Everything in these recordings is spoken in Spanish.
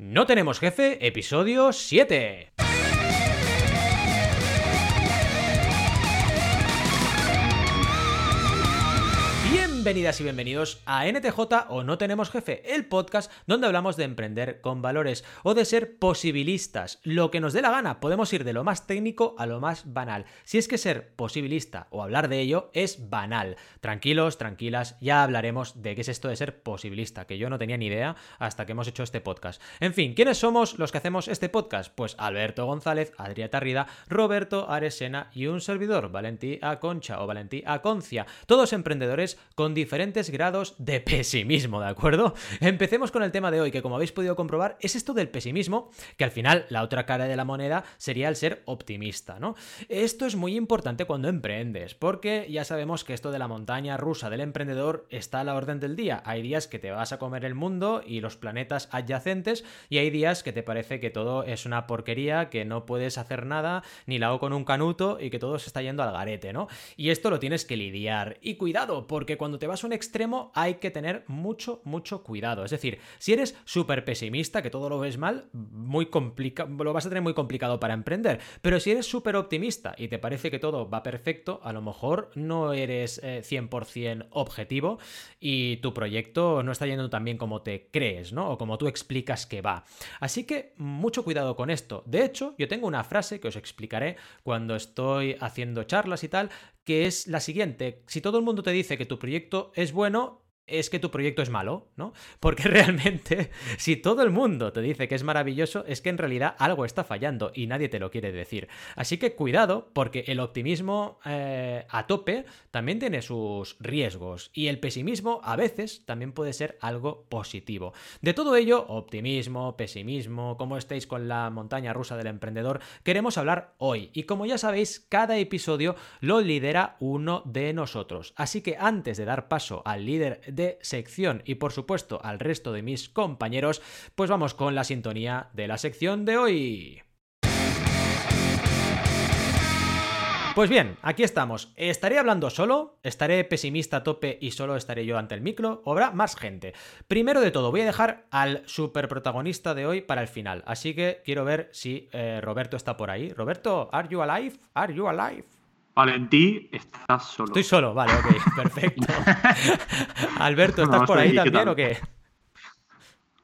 No tenemos jefe, episodio 7. Bienvenidas y bienvenidos a NTJ o No Tenemos Jefe, el podcast donde hablamos de emprender con valores o de ser posibilistas. Lo que nos dé la gana, podemos ir de lo más técnico a lo más banal. Si es que ser posibilista o hablar de ello es banal. Tranquilos, tranquilas, ya hablaremos de qué es esto de ser posibilista, que yo no tenía ni idea hasta que hemos hecho este podcast. En fin, ¿quiénes somos los que hacemos este podcast? Pues Alberto González, Adrià Tarrida, Roberto Aresena y un servidor, Valentí Aconcha o Valentí Aconcia. Todos emprendedores con diferentes grados de pesimismo, ¿de acuerdo? Empecemos con el tema de hoy, que como habéis podido comprobar, es esto del pesimismo, que al final la otra cara de la moneda sería el ser optimista, ¿no? Esto es muy importante cuando emprendes, porque ya sabemos que esto de la montaña rusa del emprendedor está a la orden del día. Hay días que te vas a comer el mundo y los planetas adyacentes, y hay días que te parece que todo es una porquería, que no puedes hacer nada, ni la hago con un canuto y que todo se está yendo al garete, ¿no? Y esto lo tienes que lidiar. Y cuidado, porque cuando te vas a un extremo hay que tener mucho, mucho cuidado. Es decir, si eres súper pesimista, que todo lo ves mal, muy complicado, lo vas a tener muy complicado para emprender. Pero si eres súper optimista y te parece que todo va perfecto, a lo mejor no eres 100% eh, objetivo y tu proyecto no está yendo tan bien como te crees, ¿no? O como tú explicas que va. Así que mucho cuidado con esto. De hecho, yo tengo una frase que os explicaré cuando estoy haciendo charlas y tal, que es la siguiente. Si todo el mundo te dice que tu proyecto es bueno, es que tu proyecto es malo, ¿no? Porque realmente, si todo el mundo te dice que es maravilloso, es que en realidad algo está fallando y nadie te lo quiere decir. Así que cuidado, porque el optimismo eh, a tope también tiene sus riesgos y el pesimismo a veces también puede ser algo positivo. De todo ello, optimismo, pesimismo, cómo estáis con la montaña rusa del emprendedor, queremos hablar hoy. Y como ya sabéis, cada episodio lo lidera uno de nosotros. Así que antes de dar paso al líder de sección y por supuesto al resto de mis compañeros, pues vamos con la sintonía de la sección de hoy. Pues bien, aquí estamos. ¿Estaré hablando solo? ¿Estaré pesimista a tope y solo estaré yo ante el micro? ¿O habrá más gente? Primero de todo, voy a dejar al super protagonista de hoy para el final. Así que quiero ver si eh, Roberto está por ahí. Roberto, ¿are you alive? ¿Are you alive? Valentí, estás solo. Estoy solo, vale, ok, perfecto. Alberto, ¿estás por ahí también o qué?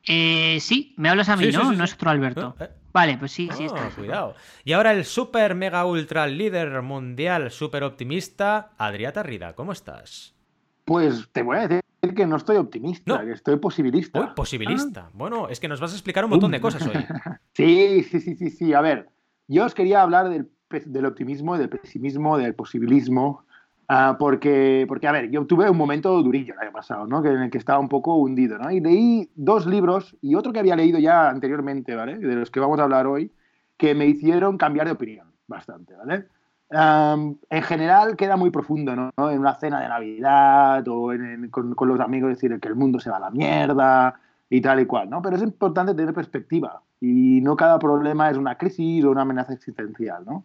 Eh, sí, me hablas a mí, ¿no? no es otro Alberto. Eh, eh. Vale, pues sí, sí, está. Cuidado. Y ahora el super mega ultra líder mundial, super optimista, Adriata Rida, ¿cómo estás? Pues te voy a decir que no estoy optimista, que estoy posibilista. Uy, posibilista. Ah. Bueno, es que nos vas a explicar un montón de cosas hoy. sí, sí, sí, sí, sí. A ver, yo os quería hablar del del optimismo, del pesimismo, del posibilismo. Ah, porque, porque, a ver, yo tuve un momento durillo el año pasado, ¿no? En el que estaba un poco hundido, ¿no? Y leí dos libros y otro que había leído ya anteriormente, ¿vale? De los que vamos a hablar hoy, que me hicieron cambiar de opinión bastante, ¿vale? en general queda muy profundo, ¿no? En una cena de Navidad o con, con, los amigos decir que el mundo se va a la mierda y tal y cual, ¿no? Pero es importante tener perspectiva y no cada problema es una crisis o una amenaza existencial, ¿no?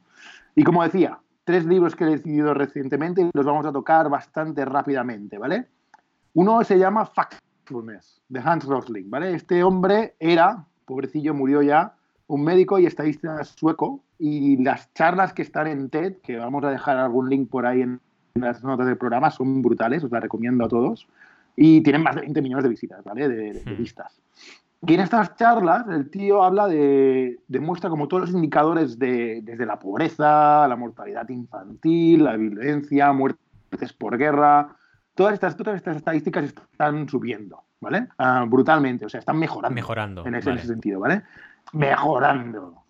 Y como decía, tres libros que he decidido recientemente y los vamos a tocar bastante rápidamente, ¿vale? Uno se llama Factfulness, de Hans Rosling, ¿vale? Este hombre era, pobrecillo, murió ya, un médico y estadista sueco y las charlas que están en TED, que vamos a dejar algún link por ahí en las notas del programa, son brutales, os las recomiendo a todos y tienen más de 20 millones de visitas, ¿vale? De, de hmm. vistas. Y en estas charlas el tío habla de, demuestra como todos los indicadores de, desde la pobreza, la mortalidad infantil, la violencia, muertes por guerra, todas estas, todas estas estadísticas están subiendo, ¿vale? Ah, brutalmente, o sea, están mejorando. Mejorando. En ese, sentido, ¿vale? Mejorando.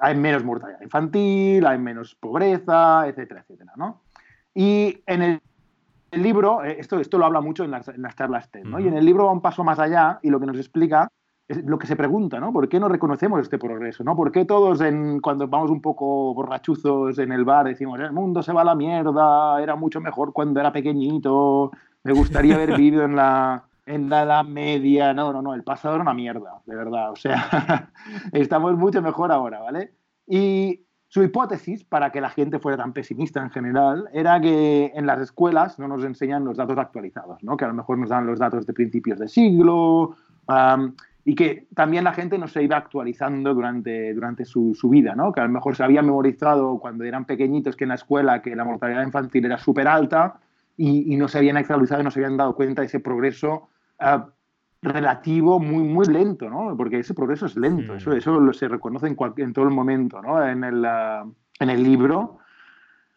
hay menos mortalidad infantil, hay menos pobreza, etcétera, etcétera, ¿no? Y en el el libro, eh, esto, esto lo habla mucho en las, en las charlas TED, ¿no? Y en el libro va un paso más allá y lo que nos explica es lo que se pregunta, ¿no? ¿Por qué no reconocemos este progreso, ¿no? ¿Por qué todos en, cuando vamos un poco borrachuzos en el bar decimos, el mundo se va a la mierda, era mucho mejor cuando era pequeñito, me gustaría haber vivido en la, en la Edad Media, no, no, no, el pasado era una mierda, de verdad, o sea, estamos mucho mejor ahora, ¿vale? Y su hipótesis, para que la gente fuera tan pesimista en general, era que en las escuelas no nos enseñan los datos actualizados, ¿no? que a lo mejor nos dan los datos de principios de siglo, y que también la gente no se iba actualizando durante, durante su, su, vida, ¿no? Que a lo mejor se había memorizado cuando eran pequeñitos que en la escuela que la mortalidad infantil era súper alta y, no se habían actualizado y no se habían dado cuenta de ese progreso uh, relativo muy, muy lento, ¿no? Porque ese progreso es lento, mm. eso, eso se reconoce en, todo el momento, ¿no? En el, uh, en el libro.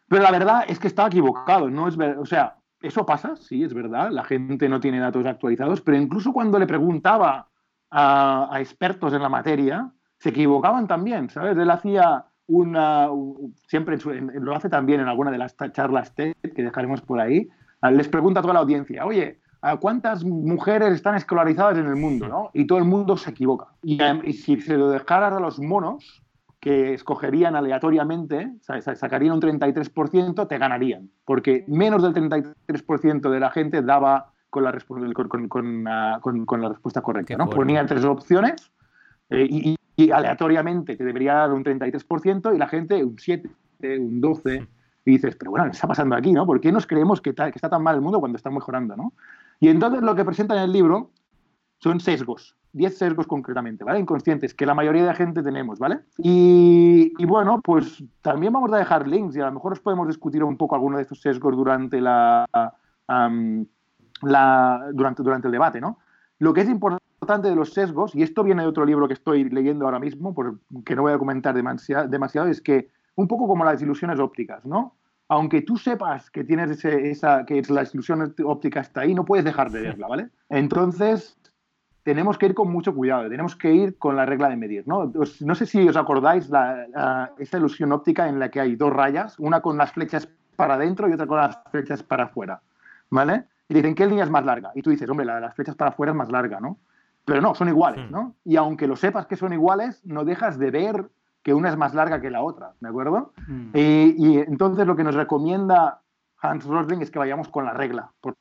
Pero la verdad es que estaba equivocado, no es o sea, eso pasa, sí, es verdad, la gente no tiene datos actualizados, pero incluso cuando le preguntaba a, a expertos en la materia, se equivocaban también, ¿sabes? Él hacía una, siempre en su, en, lo hace también en alguna de las charlas TED que dejaremos por ahí, les pregunta a toda la audiencia, oye, ¿cuántas mujeres están escolarizadas en el mundo? ¿no? Y todo el mundo se equivoca. Y, y si se lo dejaras a los monos, que escogerían aleatoriamente, sacarían un 33%, te ganarían, porque menos del 33% de la gente daba con la, con, con, uh, con la respuesta correcta. ¿no? Ponía tres opciones eh, y, y, aleatoriamente te debería dar un 33% y la gente un 7, un 12. Y dices, pero bueno, ¿qué está pasando aquí? ¿no? ¿Por qué nos creemos que, que está tan mal el mundo cuando está mejorando? ¿no? Y entonces lo que presenta en el libro son sesgos. 10 sesgos concretamente, ¿vale? Inconscientes, que la mayoría de la gente tenemos, ¿vale? Y, bueno, pues también vamos a dejar links y a lo mejor os podemos discutir un poco alguno de estos sesgos durante la, durante, durante el debate, ¿no? Lo que es importante de los sesgos, y esto viene de otro libro que estoy leyendo ahora mismo, que no voy a comentar demasiado, es que un poco como las ilusiones ópticas, ¿no? Aunque tú sepas que tienes ese, esa, que la ilusión óptica está ahí, no puedes dejar de verla, ¿vale? Entonces, tenemos que ir con mucho cuidado, tenemos que ir con la regla de medir. No, no sé si os acordáis la, la, esa ilusión óptica en la que hay dos rayas, una con las flechas para adentro y otra con las flechas para afuera. ¿Vale? Y dicen, ¿qué línea es más larga? Y tú dices, hombre, la de las flechas para afuera es más larga, ¿no? Pero no, son iguales, ¿no? Y aunque lo sepas que son iguales, no dejas de ver que una es más larga que la otra, ¿de acuerdo? Mm. Y, y, entonces lo que nos recomienda Hans Rosling es que vayamos con la regla por,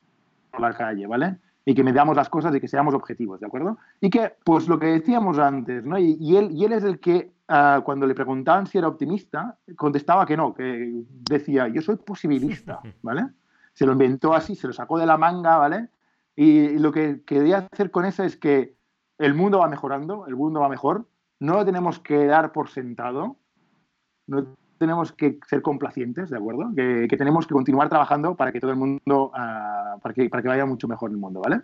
por la calle, ¿vale? y que medamos las cosas y que seamos objetivos, ¿de acuerdo? Y que, pues lo que decíamos antes, ¿no? Y, y él, y él es el que, uh, cuando le preguntaban si era optimista, contestaba que no, que decía, yo soy posibilista, ¿vale? Se lo inventó así, se lo sacó de la manga, ¿vale? Y lo que quería hacer con eso es que el mundo va mejorando, el mundo va mejor, no lo tenemos que dar por sentado, no tenemos que ser complacientes, ¿de acuerdo? Que, que tenemos que continuar trabajando para que todo el mundo, uh, para, que, para que vaya mucho mejor el mundo, ¿vale?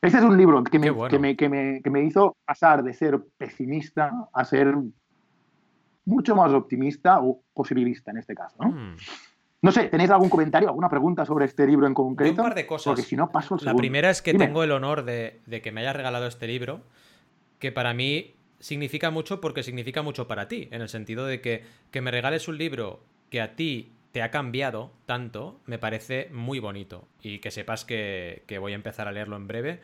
Este es un libro que me, bueno. que, me, que, me, que me, hizo pasar de ser pesimista a ser mucho más optimista o posibilista en este caso, ¿no? Mm. No sé, ¿tenéis algún comentario, alguna pregunta sobre este libro en concreto? Un par de cosas. Porque si no, paso La primera es que Dime. tengo el honor de, de que me hayas regalado este libro, que para mí significa mucho porque significa mucho para ti, en el sentido de que, que me regales un libro que a ti te ha cambiado tanto, me parece muy bonito. Y que sepas que, que voy a empezar a leerlo en breve.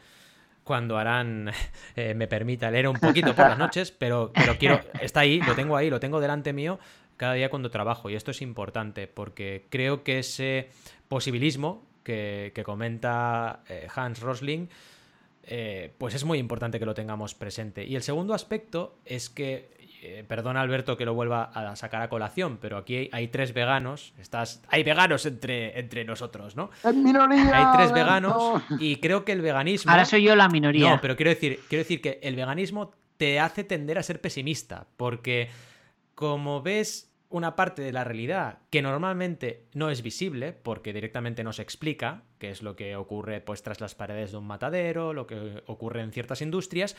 Cuando Arán eh, me permita leer un poquito por las noches, pero, pero quiero. Está ahí, lo tengo ahí, lo tengo delante mío cada día cuando trabajo. Y esto es importante porque creo que ese posibilismo que, que comenta eh, Hans Rosling eh, pues es muy importante que lo tengamos presente. Y el segundo aspecto es que, eh, perdona Alberto que lo vuelva a sacar a colación, pero aquí hay, hay tres veganos, estás, hay veganos entre, entre nosotros, ¿no? En minoría. Hay tres veganos y creo que el veganismo... Ahora soy yo la minoría. No, pero quiero decir, quiero decir que el veganismo te hace tender a ser pesimista, porque como ves una parte de la realidad que normalmente no es visible porque directamente no se explica, que es lo que ocurre pues tras las paredes de un matadero, lo que ocurre en ciertas industrias,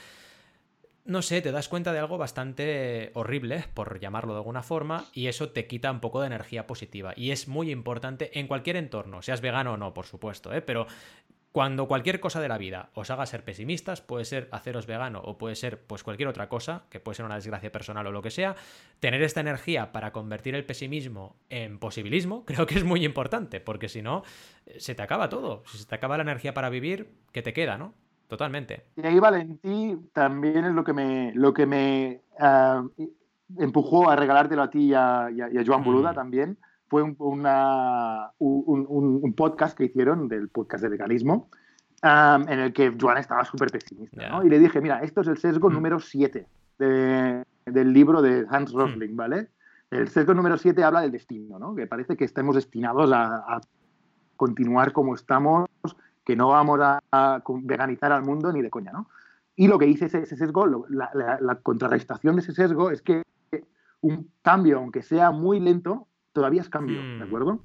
no sé, te das cuenta de algo bastante horrible, por llamarlo de alguna forma, y eso te quita un poco de energía positiva. Y es muy importante en cualquier entorno, seas vegano o no, por supuesto, ¿eh? pero cuando cualquier cosa de la vida os haga ser pesimistas, puede ser haceros vegano o puede ser pues cualquier otra cosa, que puede ser una desgracia personal o lo que sea, tener esta energía para convertir el pesimismo en posibilismo, creo que es muy importante, porque si no, eh, se te acaba todo. Si se te acaba la energía para vivir, ¿qué te queda, no? Totalmente. Y ahí Valentí también es lo que me, lo que me uh, empujó a regalártelo a ti y a, y a Joan Boluda mm. también fue un, una, un, un, un, podcast que hicieron del podcast de veganismo, um, en el que Joan estaba súper pesimista. Yeah. ¿no? Y le dije, mira, esto es el sesgo mm. número 7 de, del libro de Hans Rosling, mm. ¿vale? El sesgo número 7 habla del destino, ¿no? que parece que estemos destinados a, a continuar como estamos, que no vamos a, a, veganizar al mundo ni de coña. ¿no? y lo que dice ese, sesgo, la, contrarrestación de ese sesgo es que un cambio, aunque sea muy lento, todavía es cambio, ¿de mm. acuerdo?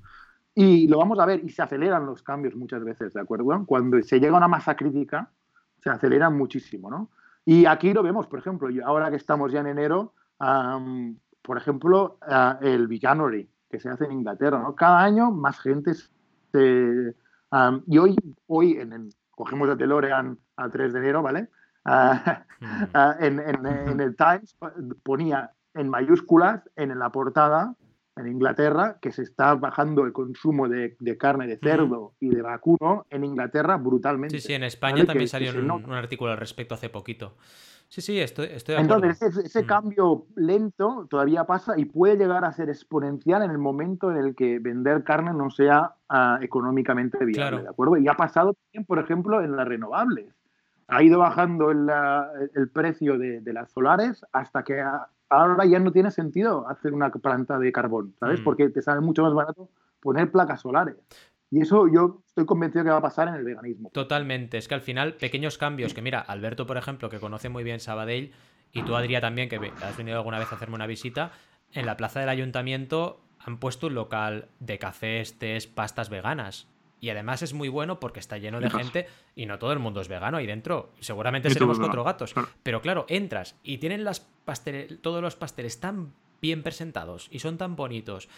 Y lo vamos a ver, y se aceleran los cambios muchas veces, ¿de acuerdo? Cuando se llega a una masa crítica, se aceleran muchísimo, ¿no? Y aquí lo vemos, por ejemplo, ahora que estamos ya en enero, por ejemplo, el Veganuary, que se hace en Inglaterra, ¿no? Cada año más gente se... y hoy, hoy en, cogemos el DeLorean al 3 de enero, ¿vale? Ah, mm. ah, en, el Times ponía en mayúsculas en la portada en Inglaterra que se está bajando el consumo de, carne de cerdo y de vacuno en Inglaterra brutalmente. Sí, sí, en España también salió un, artículo al respecto hace poquito. Sí, sí, estoy, estoy de Entonces, ese, mm. cambio lento todavía pasa y puede llegar a ser exponencial en el momento en el que vender carne no sea ah, económicamente viable, ¿de acuerdo? Y ha pasado también, por ejemplo, en las renovables. Ha ido bajando el, el precio de, de, las solares hasta que ahora ya no tiene sentido hacer una planta de carbón, ¿sabes? Mm. Porque te sale mucho más barato poner placas solares. Y eso yo estoy convencido que va a pasar en el veganismo. Totalmente. Es que al final, pequeños cambios que, mira, Alberto, por ejemplo, que conoce muy bien Sabadell, y tú, Adrián, también, que has venido alguna vez a hacerme una visita, en la plaza del ayuntamiento han puesto un local de cafés, tés, pastas veganas. Y además es muy bueno porque está lleno de gente y no todo el mundo es vegano ahí dentro. Seguramente seremos cuatro gatos. Pero claro, entras y tienen las pasteles, todos los pasteles tan bien presentados y son tan bonitos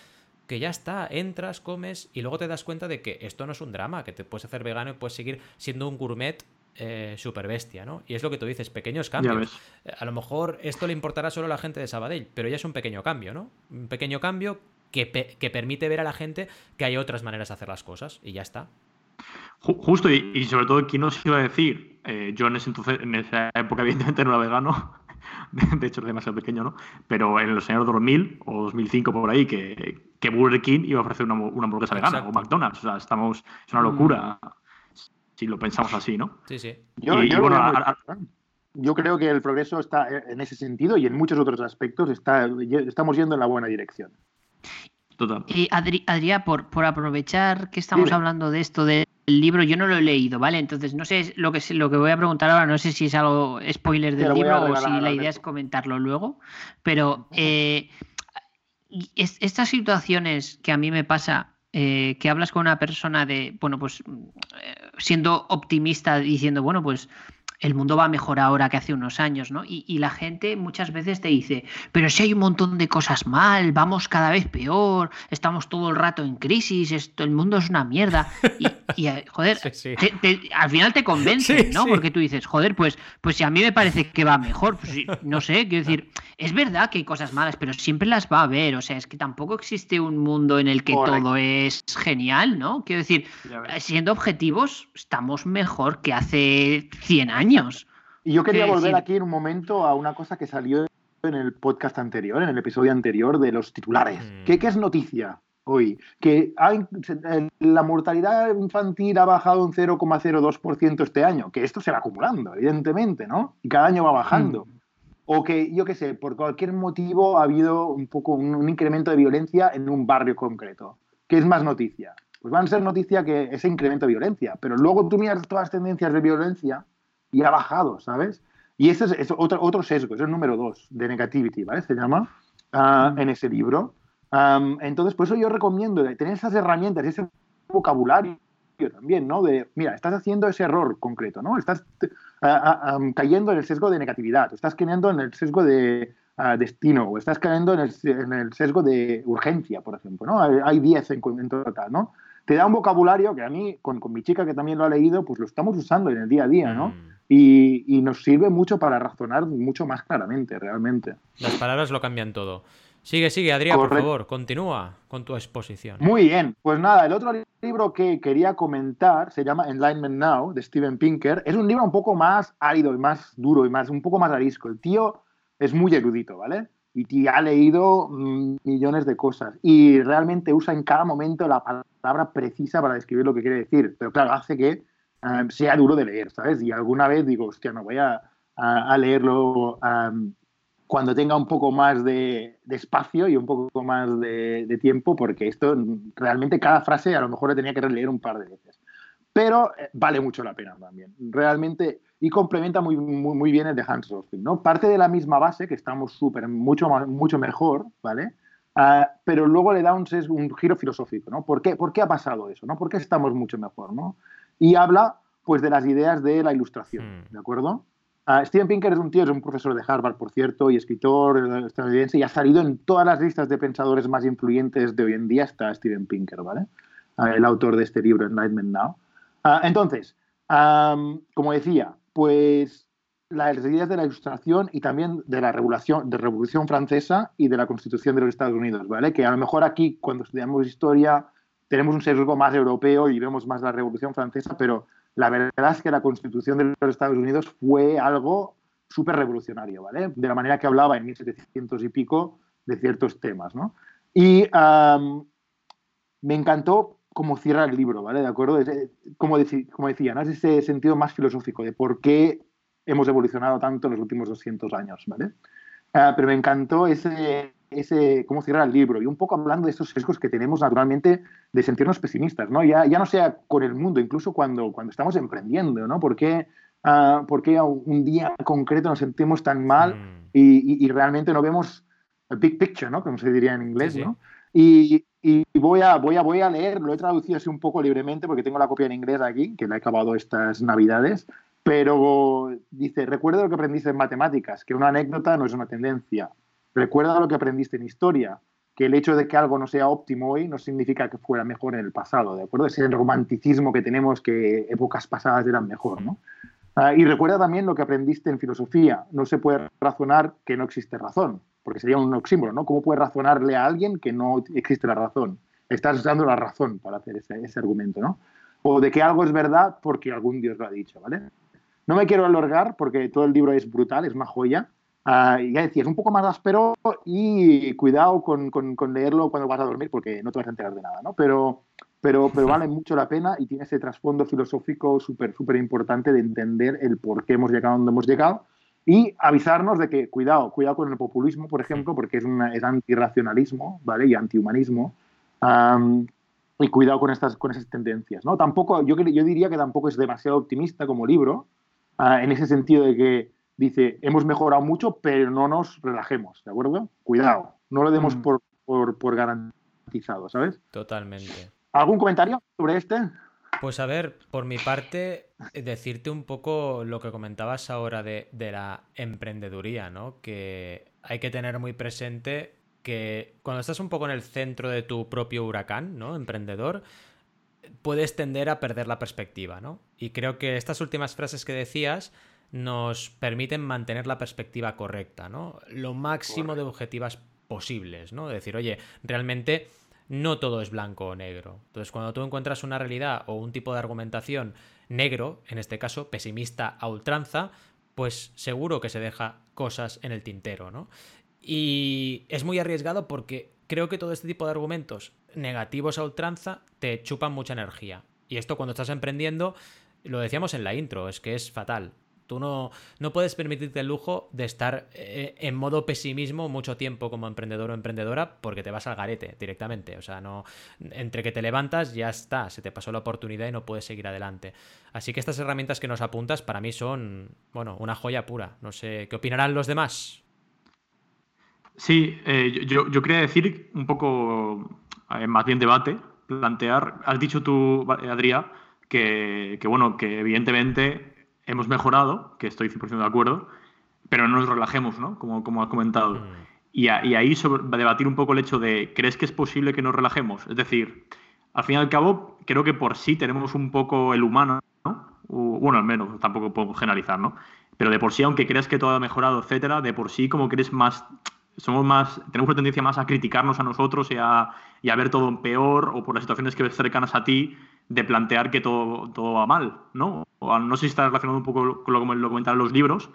que ya está, entras, comes y luego te das cuenta de que esto no es un drama, que te puedes hacer vegano y puedes seguir siendo un gourmet eh, super bestia, ¿no? Y es lo que tú dices, pequeños cambios. Eh, a lo mejor esto le importará solo a la gente de Sabadell, pero ya es un pequeño cambio, ¿no? Un pequeño cambio que, permite ver a la gente que hay otras maneras de hacer las cosas y ya está. Justo, y, sobre todo, ¿quién nos iba a decir? Eh, yo en, ese entonces, en esa época, evidentemente, no era vegano, de hecho, era demasiado pequeño, ¿no? Pero en los años 2000 o 2005, por ahí, que, que Burger King iba a ofrecer una, una hamburguesa vegana o McDonald's. O sea, estamos, es una locura mm. si lo pensamos así, ¿no? Sí, sí. Yo, yo creo que el progreso está en ese sentido y en muchos otros aspectos está, estamos yendo en la buena dirección. Y Adrián, por, por aprovechar que estamos hablando de esto del libro, yo no lo he leído, ¿vale? Entonces no sé lo que lo que voy a preguntar ahora, no sé si es algo spoiler del libro o si la idea es comentarlo luego, pero eh, estas situaciones que a mí me pasa, eh, que hablas con una persona de, bueno, pues eh, siendo optimista, diciendo, bueno, pues el mundo va mejor ahora que hace unos años, ¿no? Y, la gente muchas veces te dice, pero si hay un montón de cosas mal, vamos cada vez peor, estamos todo el rato en crisis, esto, el mundo es una mierda. Y, eh, joder, al final te convence, ¿no? Porque tú dices, joder, pues, pues si a mí me parece que va mejor, pues no sé, quiero decir, es verdad que hay cosas malas, pero siempre las va a haber, o sea, es que tampoco existe un mundo en el que todo es genial, ¿no? Quiero decir, siendo objetivos, estamos mejor que hace 100 años y yo quería volver aquí en un momento a una cosa que salió en el podcast anterior, en el episodio anterior de los titulares. Mm. ¿Qué, es noticia hoy? Que la mortalidad infantil ha bajado un 0,02% este año, que esto se va acumulando, evidentemente, ¿no? Y cada año va bajando. Mm. O que, yo qué sé, por cualquier motivo ha habido un poco un, incremento de violencia en un barrio concreto. ¿Qué es más noticia? Pues van a ser noticia que ese incremento de violencia. Pero luego tú miras todas las tendencias de violencia y ha bajado, ¿sabes? Y ese es, otro, otro sesgo, es el número dos de negativity, ¿vale? Se llama ah, en ese libro. Entonces, por eso yo recomiendo tener esas herramientas, ese vocabulario también, ¿no? De, mira, estás haciendo ese error concreto, ¿no? Estás ah, cayendo en el sesgo de negatividad, estás cayendo en el sesgo de destino, o estás cayendo en el, en el, sesgo de urgencia, por ejemplo, ¿no? Hay 10 en, en, total, ¿no? Te da un vocabulario que a mí, con, con, mi chica que también lo ha leído, pues lo estamos usando en el día a día, ¿no? Mm y, nos sirve mucho para razonar mucho más claramente, realmente. Las palabras lo cambian todo. Sigue, sigue, Adrián, por favor, continúa con tu exposición. Muy bien, pues nada, el otro libro que quería comentar se llama Enlightenment Now, de Steven Pinker. Es un libro un poco más árido y más duro y más, un poco más arisco. El tío es muy erudito, ¿vale? Y ha leído mm, millones de cosas y realmente usa en cada momento la palabra precisa para describir lo que quiere decir. Pero claro, hace que sea duro de leer, ¿sabes? Y alguna vez digo, hostia, no voy a, a, leerlo cuando tenga un poco más de, espacio y un poco más de, tiempo, porque esto realmente cada frase a lo mejor le tenía que releer un par de veces. pero eh, vale mucho la pena también. Realmente, y complementa muy, muy, bien el de Hans Rosling, ¿no? Parte de la misma base, que estamos súper, mucho, mucho mejor, ¿vale? Ah, pero luego le da un, un, giro filosófico, ¿no? ¿Por qué, ¿Por qué ha pasado eso, no? ¿Por qué estamos mucho mejor, no? Y habla, pues, de las ideas de la ilustración, hmm. ¿de acuerdo? Uh, Steven Pinker es un tío, es un profesor de Harvard, por cierto, y escritor estadounidense, y ha salido en todas las listas de pensadores más influyentes de hoy en día, está Steven Pinker, ¿vale? Uh, el autor de este libro, Enlightenment Now. Uh, entonces, como decía, pues las ideas de la ilustración y también de la revolución, de Revolución Francesa y de la Constitución de los Estados Unidos, ¿vale? Que a lo mejor aquí, cuando estudiamos historia, tenemos un sesgo más europeo y vemos más la Revolución Francesa, pero la verdad es que la Constitución de los Estados Unidos fue algo súper revolucionario, ¿vale? De la manera que hablaba en 1700 y pico de ciertos temas, ¿no? Y me encantó cómo cierra el libro, ¿vale? ¿De acuerdo? como, como decía, ¿no? Es ese sentido más filosófico de por qué hemos evolucionado tanto en los últimos 200 años, ¿vale? Ah, pero me encantó ese, ese, cómo cierra el libro y un poco hablando de estos sesgos que tenemos naturalmente de sentirnos pesimistas, ¿no? Ya, ya no sea con el mundo, incluso cuando, cuando estamos emprendiendo, ¿no? ¿Por qué, uh, un día concreto nos sentimos tan mal mm. y, y, realmente no vemos el big picture, ¿no? Como se diría en inglés, ¿no? Y, y, voy, a, voy, a, voy a leer, lo he traducido así un poco libremente porque tengo la copia en inglés aquí, que la he acabado estas navidades, pero dice, recuerda lo que aprendiste en matemáticas, que una anécdota no es una tendencia, Recuerda lo que aprendiste en historia, que el hecho de que algo no sea óptimo hoy no significa que fuera mejor en el pasado, ¿de acuerdo? Ese romanticismo que tenemos que épocas pasadas eran mejor, ¿no? Ah, y recuerda también lo que aprendiste en filosofía. No se puede razonar que no existe razón, porque sería un oxímoron, ¿no? ¿Cómo puedes razonarle a alguien que no existe la razón? Estás usando la razón para hacer ese, ese argumento, ¿no? O de que algo es verdad porque algún dios lo ha dicho, ¿vale? No me quiero alargar porque todo el libro es brutal, es una joya, Uh, ya decía, es un poco más áspero y cuidado con, con, con, leerlo cuando vas a dormir porque no te vas a enterar de nada, ¿no? Pero, pero, pero vale mucho la pena y tiene ese trasfondo filosófico súper, súper importante de entender el por qué hemos llegado a donde hemos llegado y avisarnos de que cuidado, cuidado con el populismo, por ejemplo, porque es, una, es antirracionalismo, ¿vale? Y antihumanismo. Um, y cuidado con, estas, con esas tendencias, ¿no? Tampoco, yo, yo diría que tampoco es demasiado optimista como libro, uh, en ese sentido de que dice, hemos mejorado mucho, pero no nos relajemos, ¿de acuerdo? Cuidado, no lo demos mm. por, por, garantizado, ¿sabes? Totalmente. ¿Algún comentario sobre este? Pues a ver, por mi parte, decirte un poco lo que comentabas ahora de, de, la emprendeduría, ¿no? Que hay que tener muy presente que cuando estás un poco en el centro de tu propio huracán, ¿no? Emprendedor, puedes tender a perder la perspectiva, ¿no? Y creo que estas últimas frases que decías nos permiten mantener la perspectiva correcta, ¿no? Lo máximo de objetivas posibles, ¿no? Decir, oye, realmente no todo es blanco o negro. Entonces, cuando tú encuentras una realidad o un tipo de argumentación negro, en este caso pesimista a ultranza, pues seguro que se deja cosas en el tintero, ¿no? Y es muy arriesgado porque creo que todo este tipo de argumentos negativos a ultranza te chupan mucha energía. Y esto cuando estás emprendiendo, lo decíamos en la intro, es que es fatal. Tú no, no puedes permitirte el lujo de estar eh, en modo pesimismo mucho tiempo como emprendedor o emprendedora porque te vas al garete directamente. O sea, no entre que te levantas ya está, se te pasó la oportunidad y no puedes seguir adelante. Así que estas herramientas que nos apuntas para mí son, bueno, una joya pura. No sé, ¿qué opinarán los demás? Sí, eh, yo, yo, quería decir un poco, eh, más bien debate, plantear, has dicho tú, Adrián, que, que bueno, que evidentemente hemos mejorado, que estoy 100% de acuerdo, pero no nos relajemos, ¿no? Como, como has comentado. Mm. Y, ahí sobre, debatir un poco el hecho de, ¿crees que es posible que nos relajemos? Es decir, al fin y al cabo, creo que por sí tenemos un poco el humano, ¿no? bueno, al menos, tampoco puedo generalizar, ¿no? Pero de por sí, aunque creas que todo ha mejorado, etcétera, de por sí, como crees más, somos más, tenemos una tendencia más a criticarnos a nosotros y a, y a ver todo peor o por las situaciones que ves cercanas a ti, de plantear que todo, todo va mal, ¿no? no sé si está relacionado un poco con lo que lo comentaron los libros.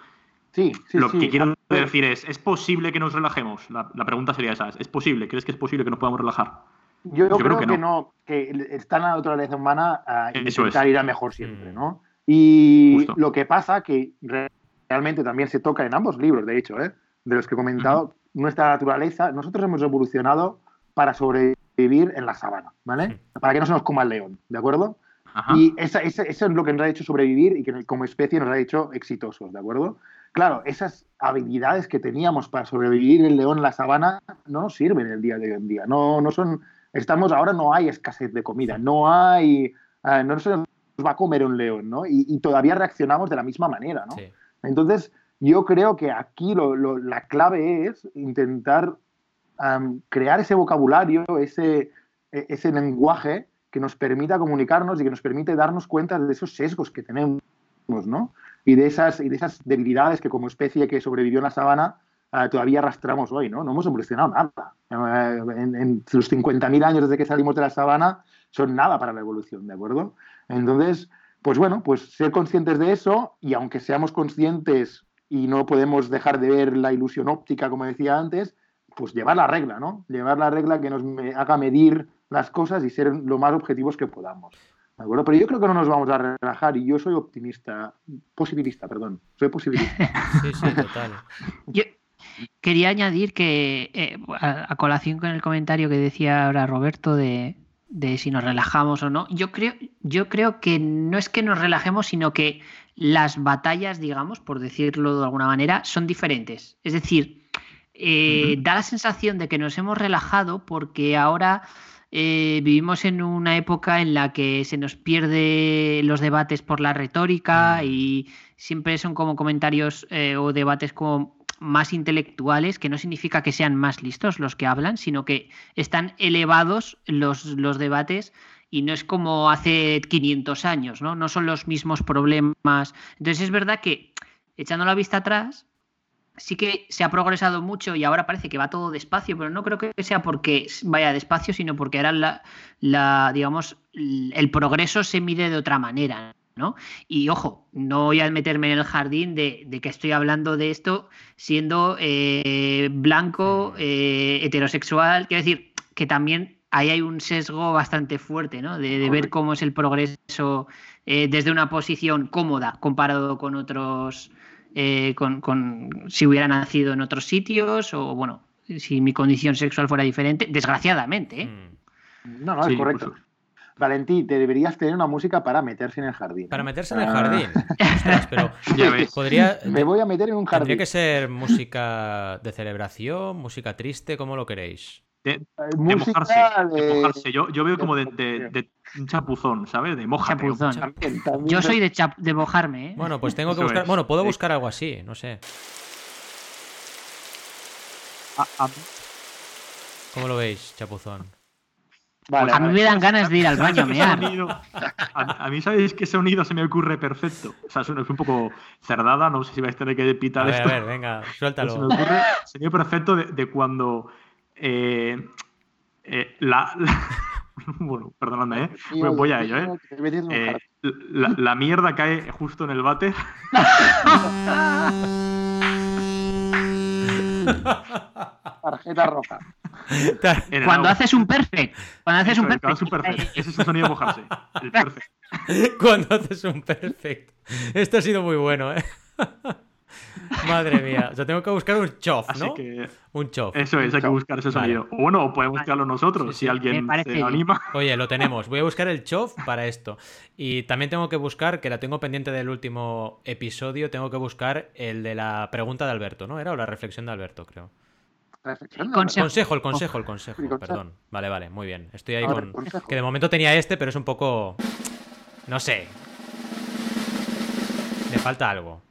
Sí, sí Lo que quiero decir es, ¿es posible que nos relajemos? La, pregunta sería esa, ¿es posible? ¿Crees que es posible que nos podamos relajar? Yo, creo, que, no. que está en la naturaleza humana a intentar ir a mejor siempre, mm. ¿no? Y lo que pasa que realmente también se toca en ambos libros, de hecho, ¿eh? de los que he comentado, nuestra naturaleza, nosotros hemos evolucionado para sobrevivir en la sabana, ¿vale? Para que no se nos coma el león, ¿de acuerdo? Y eso es lo que nos ha hecho sobrevivir y que como especie nos ha hecho exitosos, ¿de acuerdo? Claro, esas habilidades que teníamos para sobrevivir el león en la sabana no nos sirven el día de hoy en día. No, no son, estamos, ahora no hay escasez de comida, no hay, eh, no se nos va a comer un león, ¿no? Y, todavía reaccionamos de la misma manera, ¿no? Entonces, yo creo que aquí la clave es intentar crear ese vocabulario, ese, e, ese lenguaje que nos permita comunicarnos y que nos permite darnos cuenta de esos sesgos que tenemos, ¿no? Y de esas, y de esas debilidades que como especie que sobrevivió en la sabana eh, todavía arrastramos hoy, ¿no? No hemos evolucionado nada. Eh, en, en los 50.000 años desde que salimos de la sabana son nada para la evolución, ¿de acuerdo? Entonces, pues bueno, pues ser conscientes de eso y aunque seamos conscientes y no podemos dejar de ver la ilusión óptica, como decía antes, pues llevar la regla, ¿no? Llevar la regla que nos haga medir las cosas y ser lo más objetivos que podamos. ¿De acuerdo? Pero yo creo que no nos vamos a relajar y yo soy optimista, posibilista, perdón, soy posibilista. Sí, sí, total. Yo quería añadir que, eh, a, colación con el comentario que decía ahora Roberto de, de si nos relajamos o no, yo creo, yo creo que no es que nos relajemos, sino que las batallas, digamos, por decirlo de alguna manera, son diferentes. Es decir, eh, da la sensación de que nos hemos relajado porque ahora eh, vivimos en una época en la que se nos pierde los debates por la retórica y siempre son como comentarios eh, o debates como más intelectuales, que no significa que sean más listos los que hablan, sino que están elevados los, los debates y no es como hace 500 años, ¿no? No son los mismos problemas. Entonces es verdad que, echando la vista atrás, sí que se ha progresado mucho y ahora parece que va todo despacio, pero no creo que sea porque vaya despacio, sino porque ahora la, la digamos, el progreso se mide de otra manera. ¿no? Y ojo, no voy a meterme en el jardín de, que estoy hablando de esto siendo eh, blanco, eh, heterosexual. Quiero decir que también ahí hay un sesgo bastante fuerte, ¿no? De, ver cómo es el progreso eh, desde una posición cómoda comparado con otros, con, si hubiera nacido en otros sitios o, bueno, si mi condición sexual fuera diferente, desgraciadamente. Mm. No, no, es correcto. Valentí, te deberías tener una música para meterse en el jardín. Para meterse en el jardín. pero podría. Me voy a meter en un jardín. Tendría que ser música de celebración, música triste, ¿cómo lo queréis? De, eh, mojarse, Yo, yo, veo como de, un chapuzón, ¿sabes? De moja. yo soy de, de mojarme, ¿eh? Bueno, pues tengo que buscar. Bueno, puedo buscar algo así, no sé. ¿Cómo lo veis, chapuzón? a mí me dan ganas de ir al baño a mear. a, mí, ¿sabéis qué sonido se me ocurre perfecto? O sea, es un poco cerdada, no sé si vais a tener que pitar esto. A ver, venga, suéltalo. Se me ocurre sonido perfecto de, cuando eh, eh, la, bueno, perdonadme, ¿eh? voy a ello, ¿eh? eh la, la, mierda cae justo en el váter. Tarjeta roja. Cuando haces un perfect. Cuando haces un perfect. Ese es el sonido de mojarse. El perfect. Cuando haces un perfect. Esto ha sido muy bueno, ¿eh? Madre mía. O sea, tengo que buscar un chof, ¿no? Un chof. Eso es, hay que buscar ese sonido. O bueno, podemos buscarlo nosotros, si alguien se anima. Oye, lo tenemos. Voy a buscar el chof para esto. Y también tengo que buscar, que la tengo pendiente del último episodio, tengo que buscar el de la pregunta de Alberto, ¿no? Era o la reflexión de Alberto, creo. El consejo, el consejo, el consejo, perdón. Vale, vale, muy bien. Estoy ahí con. Que de momento tenía este, pero es un poco. No sé. Me falta algo.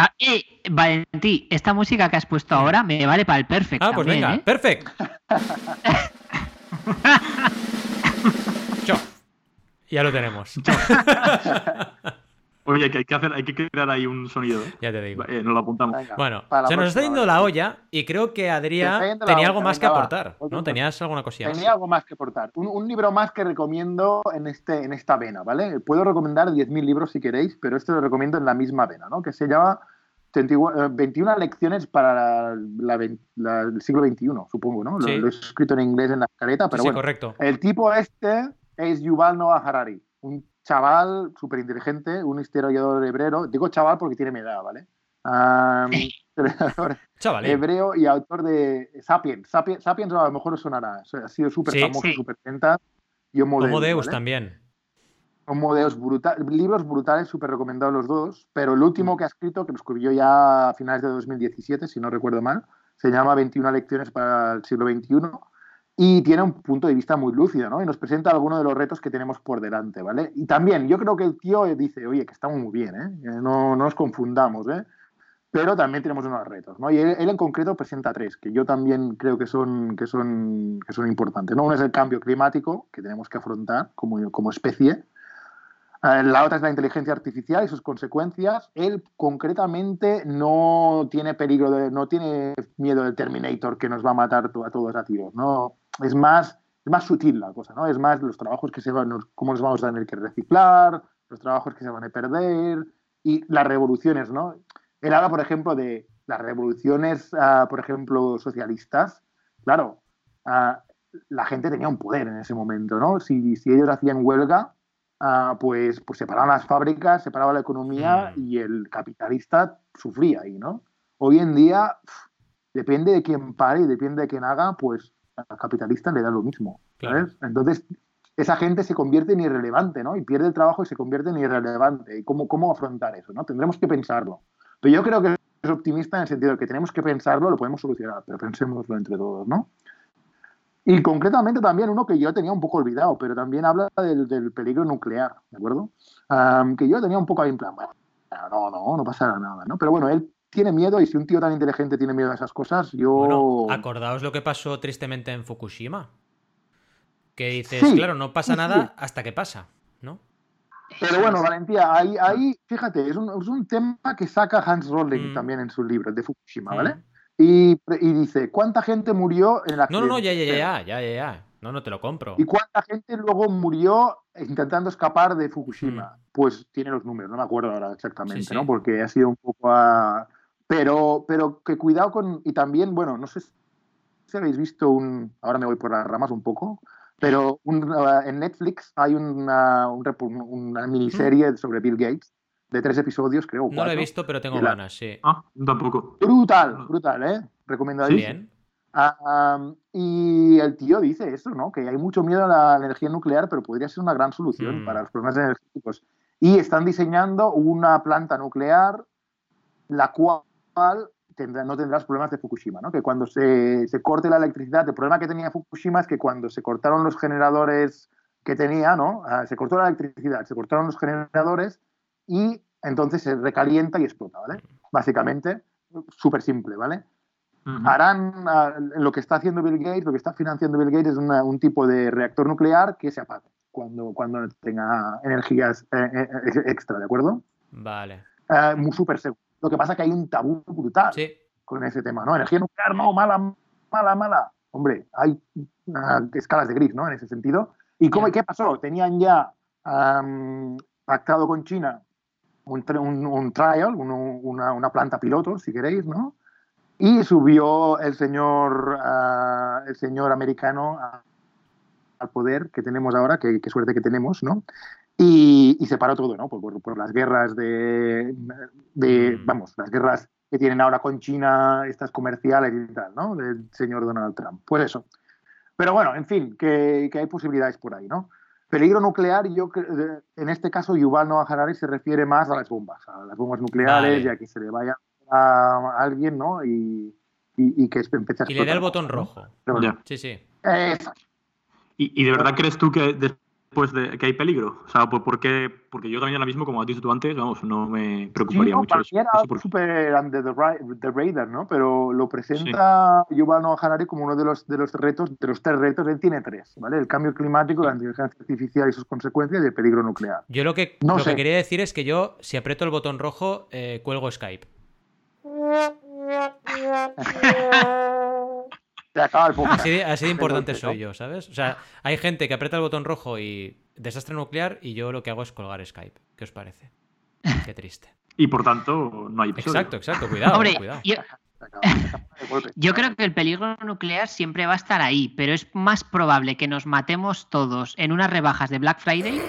Ah, eh, Valentí, esta música que has puesto ahora me vale para el perfect. Ah, pues venga, ¿eh? perfect. ya lo tenemos. Oye, que hay que hacer, hay que crear ahí un sonido. ¿eh? Ya te digo. Eh, nos lo apuntamos. bueno, se nos está yendo la olla y creo que Adrián tenía algo más que aportar. ¿No? ¿Tenías alguna cosilla? Tenía algo más que aportar. Un, libro más que recomiendo en, este, en esta vena, ¿vale? Puedo recomendar 10.000 libros si queréis, pero este lo recomiendo en la misma vena, ¿no? Que se llama 21 eh, lecciones para el siglo XXI, supongo, ¿no? Lo, he escrito en inglés en la careta, pero sí, bueno. correcto. El tipo este es Yuval Noah Harari, un chaval súper inteligente, un historiador hebreo. Digo chaval porque tiene mi edad, ¿vale? Um, chaval, hebreo y autor de Sapiens. Sapiens. Sapiens, a lo mejor os sonará. Ha sido súper famoso, súper lenta. Y Homo Deus, también. Son modelos brutales, libros brutales, súper recomendados los dos, pero el último que ha escrito, que lo escribió ya a finales de 2017, si no recuerdo mal, se llama 21 lecciones para el siglo XXI y tiene un punto de vista muy lúcido, ¿no? Y nos presenta algunos de los retos que tenemos por delante, ¿vale? Y también, yo creo que el tío dice, oye, que estamos muy bien, ¿eh? No, no nos confundamos, ¿eh? Pero también tenemos unos retos, ¿no? Y él, en concreto presenta tres, que yo también creo que son, que son, que son importantes, ¿no? Uno es el cambio climático, que tenemos que afrontar como, como especie, eh, la otra es la inteligencia artificial y sus consecuencias. Él concretamente no tiene peligro, de, no tiene miedo del Terminator que nos va a matar a todos a tiros. No, es más, es más sutil la cosa, ¿no? Es más los trabajos que se van, cómo los vamos a tener que reciclar, los trabajos que se van a perder y las revoluciones, ¿no? Él habla, por ejemplo, de las revoluciones, ah, por ejemplo, socialistas. Claro, ah, la gente tenía un poder en ese momento, ¿no? Si, si ellos hacían huelga, ah, pues, pues separaban las fábricas, separaban la economía mm. y el capitalista sufría ahí, ¿no? Hoy en día, depende de quién pare y depende de quién haga, pues al capitalista le da lo mismo. Entonces, esa gente se convierte en irrelevante, ¿no? Y pierde el trabajo y se convierte en irrelevante. ¿Y cómo, cómo afrontar eso? ¿no? Tendremos que pensarlo. Pero yo creo que es optimista en el sentido de que tenemos que pensarlo, lo podemos solucionar, pero pensémoslo entre todos, ¿no? Y concretamente también uno que yo tenía un poco olvidado, pero también habla del, peligro nuclear, ¿de acuerdo? que yo tenía un poco ahí en plan, bueno, no, no, no pasará nada, ¿no? Pero bueno, él tiene miedo y si un tío tan inteligente tiene miedo a esas cosas, yo... Bueno, acordaos lo que pasó tristemente en Fukushima. Que dices, claro, no pasa nada hasta que pasa, ¿no? Pero bueno, Valentía, ahí, ahí fíjate, es un, es un tema que saca Hans Rolling mm. también en su libro, de Fukushima, ¿vale? Mm. Y, y, dice, ¿cuánta gente murió en la No, no, no, ya, ya, ya, ya, ya, ya. No, no te lo compro. ¿Y cuánta gente luego murió intentando escapar de Fukushima? Mm. Pues tiene los números, no me acuerdo ahora exactamente, ¿no? Porque ha sido un poco a... Pero, pero que cuidado con... Y también, bueno, no sé si habéis visto un... Ahora me voy por las ramas un poco. Pero uh, en Netflix hay una, una miniserie sobre Bill Gates de tres episodios, creo. No lo he visto, pero tengo ganas, sí. Ah, tampoco. Brutal, brutal, ¿eh? Recomendadísimo. Bien. Ah, y el tío dice eso, ¿no? Que hay mucho miedo a la energía nuclear, pero podría ser una gran solución mm. para los problemas energéticos. Y están diseñando una planta nuclear, la cual no tendrás problemas de Fukushima, ¿no? Que cuando se, corte la electricidad, el problema que tenía Fukushima es que cuando se cortaron los generadores que tenía, ¿no? Ah, se cortó la electricidad, se cortaron los generadores y entonces se recalienta y explota, ¿vale? Básicamente, súper simple, ¿vale? Harán ah, lo que está haciendo Bill Gates, lo que está financiando Bill Gates es un tipo de reactor nuclear que se apague cuando, cuando tenga energías eh, eh, eh, extra, ¿de acuerdo? Vale. muy súper seguro. Lo que pasa es que hay un tabú brutal con ese tema, ¿no? Energía nuclear, no, mala, mala, mala. Hombre, hay escalas de gris, ¿no? En ese sentido. ¿Y cómo, qué pasó? Tenían ya pactado con China un, un, trial, una, una, planta piloto, si queréis, ¿no? Y subió el señor, ah, el señor americano al poder que tenemos ahora, qué suerte que tenemos, ¿no? Y, y se paró todo, ¿no? Por, por, las guerras de, de, mm. vamos, las guerras que tienen ahora con China, estas comerciales y tal, ¿no? Del señor Donald Trump. Pues eso. Pero bueno, en fin, que, que hay posibilidades por ahí, ¿no? Peligro nuclear, yo en este caso Yuval Noah Harari se refiere más a las bombas, a las bombas nucleares, ya que se le vaya a alguien, ¿no? Y, y, y que empiece a Y le da el botón rojo. Sí, sí. ¿Y, ¿Y, de verdad crees tú que pues de que hay peligro. O sea, ¿por qué? Porque yo también ahora mismo, como has dicho tú antes, vamos, no me preocuparía mucho. Para era súper under the, radar, ¿no? Pero lo presenta Yuval Noah Harari como uno de los, de los retos, de los tres retos, él tiene tres, ¿vale? El cambio climático, la inteligencia artificial y sus consecuencias y el peligro nuclear. Yo lo que, lo que quería decir es que yo, si aprieto el botón rojo, eh, cuelgo Skype. Así de, importante soy yo, ¿sabes? O sea, hay gente que aprieta el botón rojo y desastre nuclear y yo lo que hago es colgar Skype. ¿Qué os parece? Qué triste. Y por tanto, no hay episodio. Exacto, exacto. Cuidado, cuidado. Yo creo que el peligro nuclear siempre va a estar ahí, pero es más probable que nos matemos todos en unas rebajas de Black Friday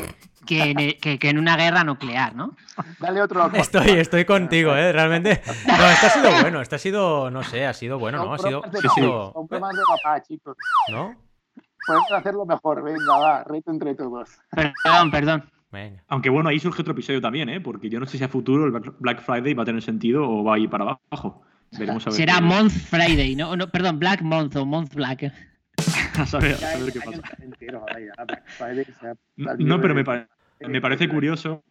que en, que, en una guerra nuclear, ¿no? Dale otro. Estoy, estoy contigo, ¿eh? Realmente. No, esto ha sido bueno, esto ha sido, no sé, ha sido bueno, ¿no? Ha sido. Ha sido... de papá, chicos. ¿No? Podemos hacerlo mejor, venga, va, reto entre todos. Perdón, perdón. Aunque bueno, ahí surge otro episodio también, ¿eh? Porque yo no sé si a futuro el Black Friday va a tener sentido o va a ir para abajo. Veremos a ver Será Month Friday, ¿no? no Perdón, Black Month o Month Black. a saber, qué pasa. no, pero me, me parece curioso.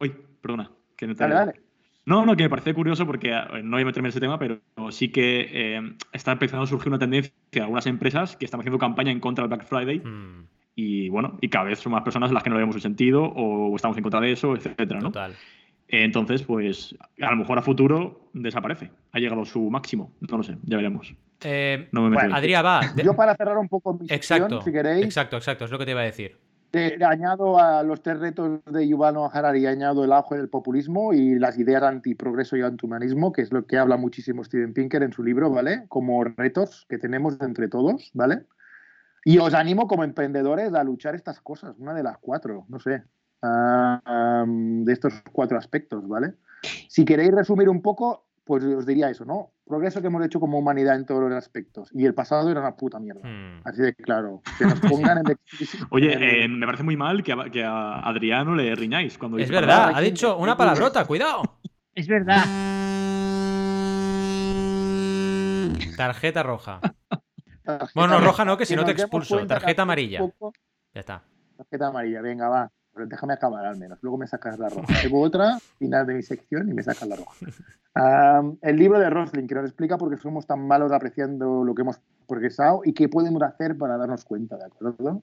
Uy, perdona. Que no te... No, no, que me parece curioso porque no voy a meterme en ese tema, pero sí que eh, está empezando a surgir una tendencia de algunas empresas que están haciendo campaña en contra del Black Friday. Mm. Y bueno, y cada vez son más personas las que no le vemos el sentido o estamos en contra de eso, etcétera, ¿no? Total. Entonces, pues a lo mejor a futuro desaparece. Ha llegado su máximo. No lo sé, ya veremos. Eh, no me Adrián, va. Yo para cerrar un poco mi exacto, si queréis. Exacto, exacto, es lo que te iba a decir. añado a los tres retos de Yuvano Harari, añado el auge del populismo y las ideas antiprogreso y antihumanismo, que es lo que habla muchísimo Steven Pinker en su libro, ¿vale? Como retos que tenemos entre todos, ¿vale? Y os animo como emprendedores a luchar estas cosas, una de las cuatro, no sé, de estos cuatro aspectos, ¿vale? Si queréis resumir un poco, pues os diría eso, ¿no? Progreso que hemos hecho como humanidad en todos los aspectos. Y el pasado era una puta mierda. Hmm. Así de claro. Que nos pongan en Oye, eh, me parece muy mal que a, que a Adriano le riñáis cuando Es verdad, ha dicho una palabrota, cuidado. Es verdad. Tarjeta roja bueno, roja no, que si no te expulso. Tarjeta amarilla. Ya está. Tarjeta amarilla, venga, va. Pero déjame acabar al menos. Luego me sacas la roja. Tengo otra, final de mi sección y me sacas la roja. el libro de Rosling, que nos explica por qué somos tan malos apreciando lo que hemos progresado y qué podemos hacer para darnos cuenta, ¿de acuerdo?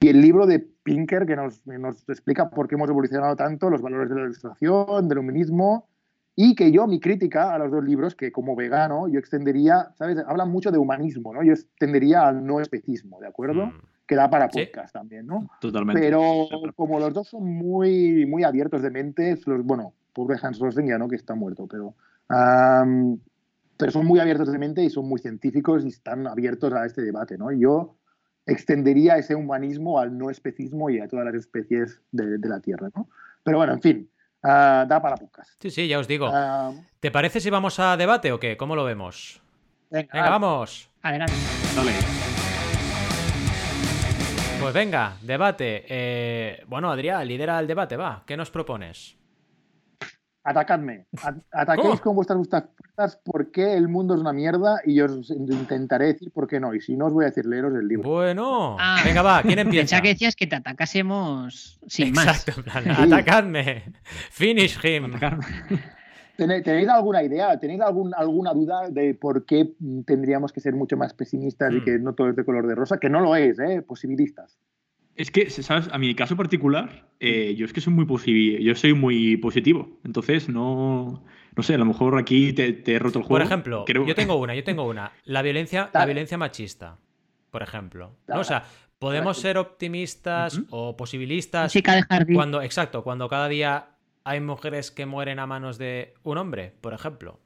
Y el libro de Pinker, que nos, nos explica por qué hemos evolucionado tanto, los valores de la ilustración, del humanismo y que yo, mi crítica a los dos libros, que como vegano yo extendería, ¿sabes? Hablan mucho de humanismo, ¿no? Yo extendería al no especismo, ¿de acuerdo? Mm. Que da para podcast también, ¿no? Totalmente. Pero como los dos son muy, muy abiertos de mente, los, bueno, pobre Hans Rosling ya no, que está muerto, pero, pero son muy abiertos de mente y son muy científicos y están abiertos a este debate, ¿no? Yo extendería ese humanismo al no especismo y a todas las especies de, de la Tierra, ¿no? Pero bueno, en fin, Ah, da para pocas. Sí, sí, ya os digo. Ah, ¿Te parece si vamos a debate o qué? ¿Cómo lo vemos? Venga, vamos. Adelante. Pues venga, debate. Eh, bueno, Adrián, lidera el debate, va. ¿Qué nos propones? atacadme. Ataquéis con vuestras fuerzas por qué el mundo es una mierda y yo os intentaré decir por qué no. Y si no, os voy a decir leeros el libro. Bueno, ah. venga, va, ¿quién empieza? Pensaba que decías que te atacásemos sin más. atacadme. Finish him. ¿Tenéis alguna idea? ¿Tenéis algún, alguna duda de por qué tendríamos que ser mucho más pesimistas y hmm. que no todo es de color de rosa? Que no lo es, ¿eh? Posibilistas. Es que, ¿sabes? A mi caso particular, eh, yo es que soy muy positivo, yo soy muy positivo. Entonces, no, no sé, a lo mejor aquí te, he roto el juego. Por ejemplo, yo tengo una, yo tengo una. La violencia, la violencia machista, por ejemplo. O sea, podemos ser optimistas o posibilistas cuando, exacto, cuando cada día hay mujeres que mueren a manos de un hombre, por ejemplo.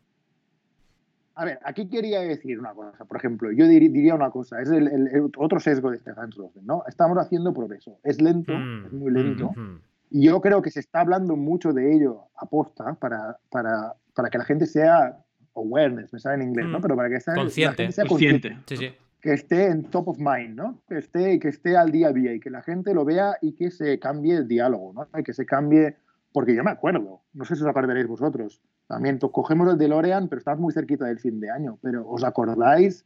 A ver, aquí quería decir una cosa. Por ejemplo, yo diría una cosa. Es el, otro sesgo de este Hans Rosen, ¿no? Estamos haciendo progreso. Es lento, mm, es muy lento. Mm, mm, y yo creo que se está hablando mucho de ello aposta para, para, para que la gente sea awareness, me sale en inglés, ¿no? Pero para que sea, consciente. sea consciente. Sí, sí. Que esté en top of mind, ¿no? Que esté, que esté al día a día y que la gente lo vea y que se cambie el diálogo, ¿no? Y que se cambie porque yo me acuerdo, no sé si os acordaréis vosotros, también cogemos el DeLorean, pero estamos muy cerquita del fin de año, pero ¿os acordáis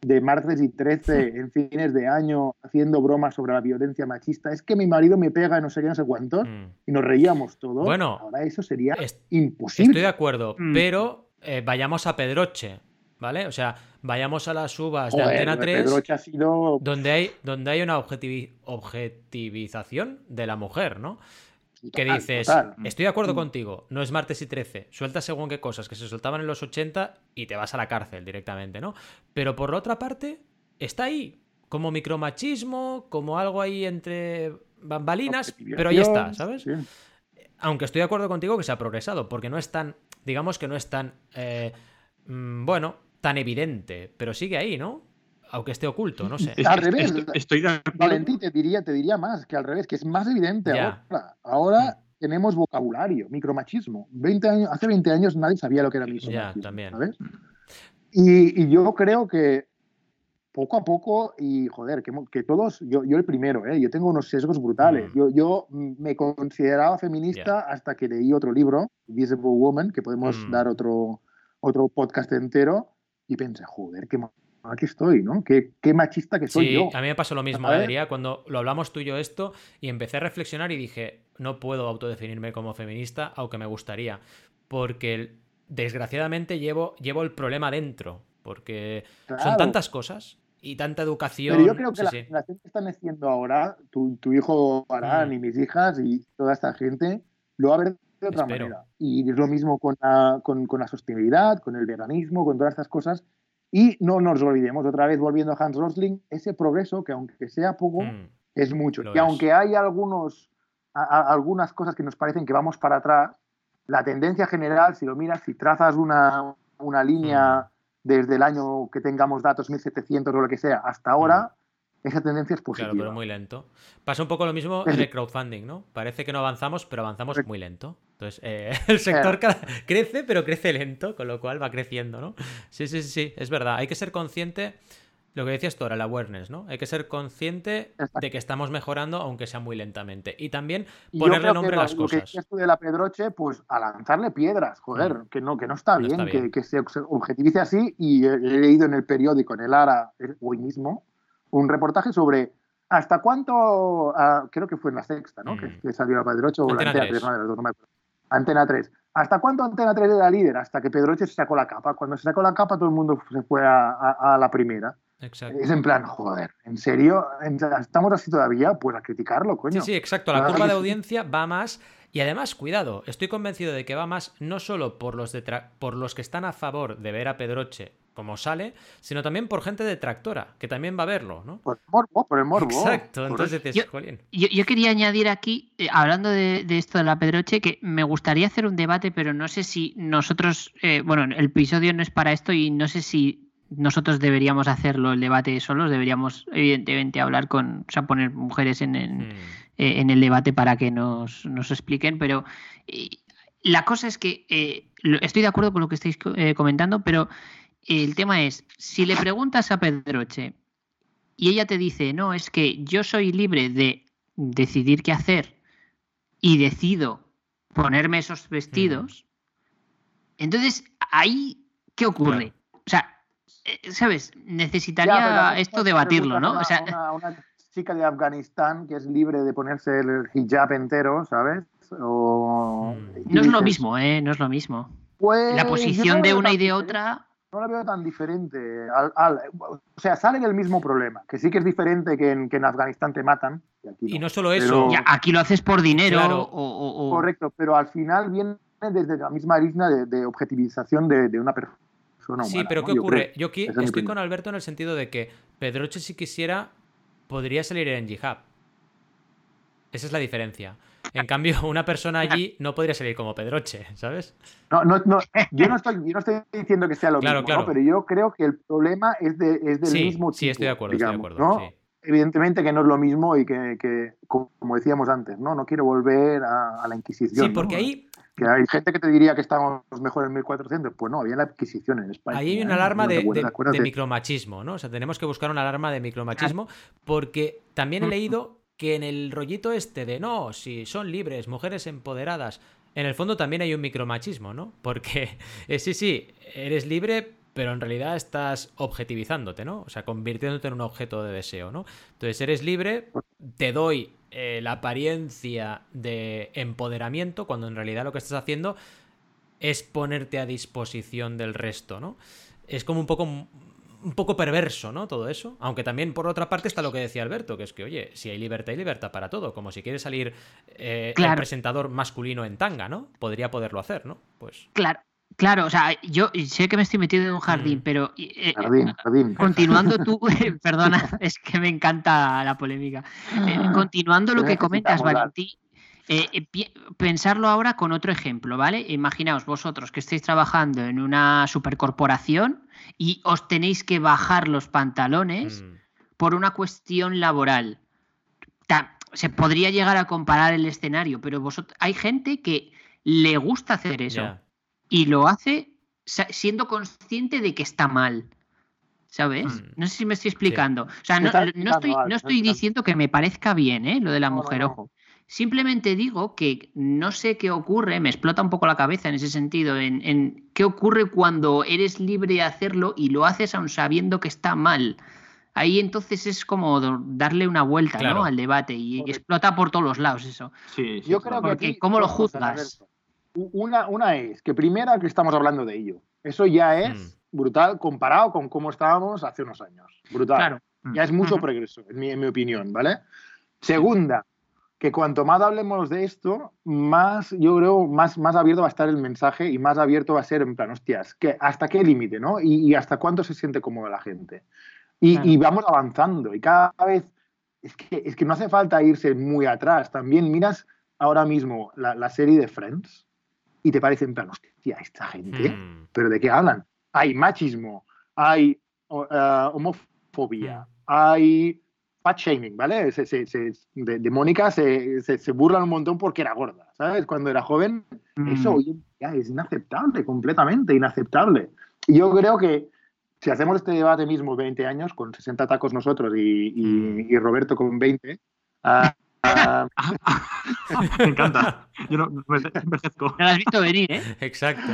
de martes y 13 en fines de año haciendo bromas sobre la violencia machista? Es que mi marido me pega no sé qué, no sé cuántos, mm. y nos reíamos todos. Bueno, ahora eso sería imposible. Estoy de acuerdo, mm. pero eh, vayamos a Pedroche, ¿vale? O sea, vayamos a las uvas de Antena 3, donde, hay, donde hay una objetivización de la mujer, ¿no? Que dices, estoy de acuerdo mm. contigo, no es martes y 13, suelta según qué cosas que se soltaban en los 80 y te vas a la cárcel directamente, ¿no? Pero por la otra parte, está ahí, como micromachismo, como algo ahí entre bambalinas, pero ahí está, ¿sabes? Aunque estoy de acuerdo contigo que se ha progresado, porque no es tan, digamos que no es tan, eh, mm, bueno, tan evidente, pero sigue ahí, ¿no? Aunque esté oculto, no sé. al revés, estoy, Valentín, te diría, te diría más que al revés, que es más evidente ahora. Ahora mm. tenemos vocabulario, micromachismo. 20 años, hace 20 años nadie sabía lo que era micromachismo. Ya, también. Y, y, yo creo que poco a poco y joder, que, que todos, yo, yo el primero, ¿eh? yo tengo unos sesgos brutales. Mm. Yo, yo me consideraba feminista hasta que leí otro libro, Visible Woman, que podemos mm. dar otro, otro podcast entero, y pensé, joder, qué aquí estoy, ¿no? Qué, qué machista que soy sí, yo. A mí me pasó lo mismo, Adrián, cuando lo hablamos tú y yo esto, y empecé a reflexionar y dije, no puedo autodefinirme como feminista, aunque me gustaría, porque desgraciadamente llevo, llevo el problema dentro, porque son tantas cosas y tanta educación. Pero yo creo que la generación que están haciendo ahora, tu, hijo Arán mm. y mis hijas y toda esta gente, lo va a ver de otra manera. Y es lo mismo con la, con, con la sostenibilidad, con el veganismo, con todas estas cosas. Y no nos olvidemos, otra vez volviendo a Hans Rosling, ese progreso que aunque sea poco, mm. es mucho. y aunque hay algunos, algunas cosas que nos parecen que vamos para atrás, la tendencia general, si lo miras, si trazas una, una línea... Mm desde el año que tengamos datos 1700 o lo que sea hasta ahora, esa tendencia es positiva. Claro, pero muy lento. Pasa un poco lo mismo en el crowdfunding, ¿no? Parece que no avanzamos, pero avanzamos muy lento. Entonces, eh, el sector crece, pero crece lento, con lo cual va creciendo, ¿no? Sí, sí, sí, es verdad. Hay que ser consciente lo que decías tú ahora, el awareness, ¿no? Hay que ser consciente de que estamos mejorando, aunque sea muy lentamente. Y también ponerle nombre a las cosas. Lo que de la Pedroche, pues a lanzarle piedras, joder, mm. que, no, que no está bien, Que, se objetivice así. Y he, leído en el periódico, en el ARA, hoy mismo, un reportaje sobre hasta cuánto, ah, creo que fue en la sexta, ¿no? Que, mm. salió la Pedroche o Antena la Antena 3, Antena 3. ¿Hasta cuánto Antena 3 era líder? Hasta que Pedroche se sacó la capa. Cuando se sacó la capa, todo el mundo se fue a la primera. Exacto. Es en plan, joder, ¿en serio? ¿Estamos así todavía? Pues a criticarlo, coño. Sí, sí, exacto. La curva de audiencia va más. Y además, cuidado, estoy convencido de que va más no solo por los, por los que están a favor de ver a Pedroche como sale, sino también por gente detractora, que también va a verlo, ¿no? Por el morbo, por el morbo. Exacto, entonces yo, yo, quería añadir aquí, eh, hablando de, esto de la Pedroche, que me gustaría hacer un debate, pero no sé si nosotros, eh, bueno, el episodio no es para esto y no sé si nosotros deberíamos hacerlo el debate solos, deberíamos evidentemente hablar con, o sea, poner mujeres en, en, mm. eh, el debate para que nos, expliquen, pero eh, la cosa es que eh, estoy de acuerdo con lo que estáis comentando, pero el tema es, si le preguntas a Pedroche y ella te dice, no, es que yo soy libre de decidir qué hacer y decido ponerme esos vestidos, mm. entonces ahí, ¿qué ocurre? O sea, eh, ¿sabes? Necesitaría esto debatirlo, ¿no? O sea, una, chica de Afganistán que es libre de ponerse el hijab entero, ¿sabes? O... No es lo mismo, ¿eh? No es lo mismo. Pues, la posición de una y de otra. No la veo tan diferente. o sea, sale del mismo problema. Que sí que es diferente que en, Afganistán te matan. Y, no. solo eso. aquí lo haces por dinero. O, Correcto, pero al final viene desde la misma línea de, objetivización de una persona sí, pero ¿qué ocurre? Yo, aquí estoy con Alberto en el sentido de que Pedroche, si quisiera, podría salir en Jihad. Esa es la diferencia. En cambio, una persona allí no podría salir como Pedroche, ¿sabes? No, no, no. Yo no estoy, no estoy diciendo que sea lo mismo, pero yo creo que el problema es, de, es del mismo tipo. Sí, estoy de acuerdo, estoy de acuerdo. Evidentemente que no es lo mismo y que, como decíamos antes, ¿no? No quiero volver a, la Inquisición. Sí, porque ahí que hay gente que te diría que estamos mejor en 1400. Pues no, había la adquisición en España. Ahí hay una alarma de, micromachismo, ¿no? O sea, tenemos que buscar una alarma de micromachismo porque también he leído que en el rollito este de no, si son libres, mujeres empoderadas, en el fondo también hay un micromachismo, ¿no? Porque eh, sí, sí, eres libre, pero en realidad estás objetivizándote, ¿no? O sea, convirtiéndote en un objeto de deseo, ¿no? Entonces eres libre, te doy eh, la apariencia de empoderamiento cuando en realidad lo que estás haciendo es ponerte a disposición del resto, ¿no? Es como un poco un poco perverso, ¿no? Todo eso. Aunque también, por otra parte, está lo que decía Alberto, que es que, oye, si hay libertad, hay libertad para todo. Como si quiere salir eh, el presentador masculino en tanga, ¿no? Podría poderlo hacer, ¿no? Pues. Claro. Claro, o sea, yo sé que me estoy metiendo en un jardín, mm. pero eh, eh, continuando tú, perdona, es que me encanta la polémica. Eh, continuando lo que comentas, Valentín, pensarlo ahora con otro ejemplo, ¿vale? Imaginaos vosotros que estáis trabajando en una supercorporación y os tenéis que bajar los pantalones mm. por una cuestión laboral. Se podría llegar a comparar el escenario, pero vosotros, hay gente que le gusta hacer eso y lo hace siendo consciente de que está mal. ¿sabes? Mm. No sé si me estoy explicando. O sea, no, estoy, no estoy diciendo que me parezca bien, ¿eh? Lo de la mujer, ojo. Simplemente digo que no sé qué ocurre, me explota un poco la cabeza en ese sentido, en, qué ocurre cuando eres libre de hacerlo y lo haces aun sabiendo que está mal. Ahí entonces es como darle una vuelta ¿no? al debate y, explota por todos los lados eso. Sí, Yo creo que ¿cómo lo juzgas? Una, una es que primera que estamos hablando de ello. Eso ya es mm. brutal comparado con cómo estábamos hace unos años. Brutal. Ya es mucho progreso, en mi, en mi opinión, ¿vale? Segunda, que cuanto más hablemos de esto, más, yo creo, más, más abierto va a estar el mensaje y más abierto va a ser en plan, hostias, que ¿hasta qué límite, no? Y, hasta cuánto se siente cómoda la gente. Y, vamos avanzando y cada vez, es que, es que no hace falta irse muy atrás. También miras ahora mismo la, serie de Friends y te parece en plan, hostia, esta gente, hmm. ¿pero de qué hablan? Hay machismo, hay uh, homofobia, hmm. hay fat shaming, ¿vale? de, Mónica se, burlan un montón porque era gorda, ¿sabes? Cuando era joven, eso mm. hoy en día es inaceptable, completamente inaceptable. Y yo creo que si hacemos este debate mismo 20 años, con 60 tacos nosotros y, y, mm. Roberto con 20, me encanta. Yo no me envejezco. Lo has visto venir, ¿eh? Exacto.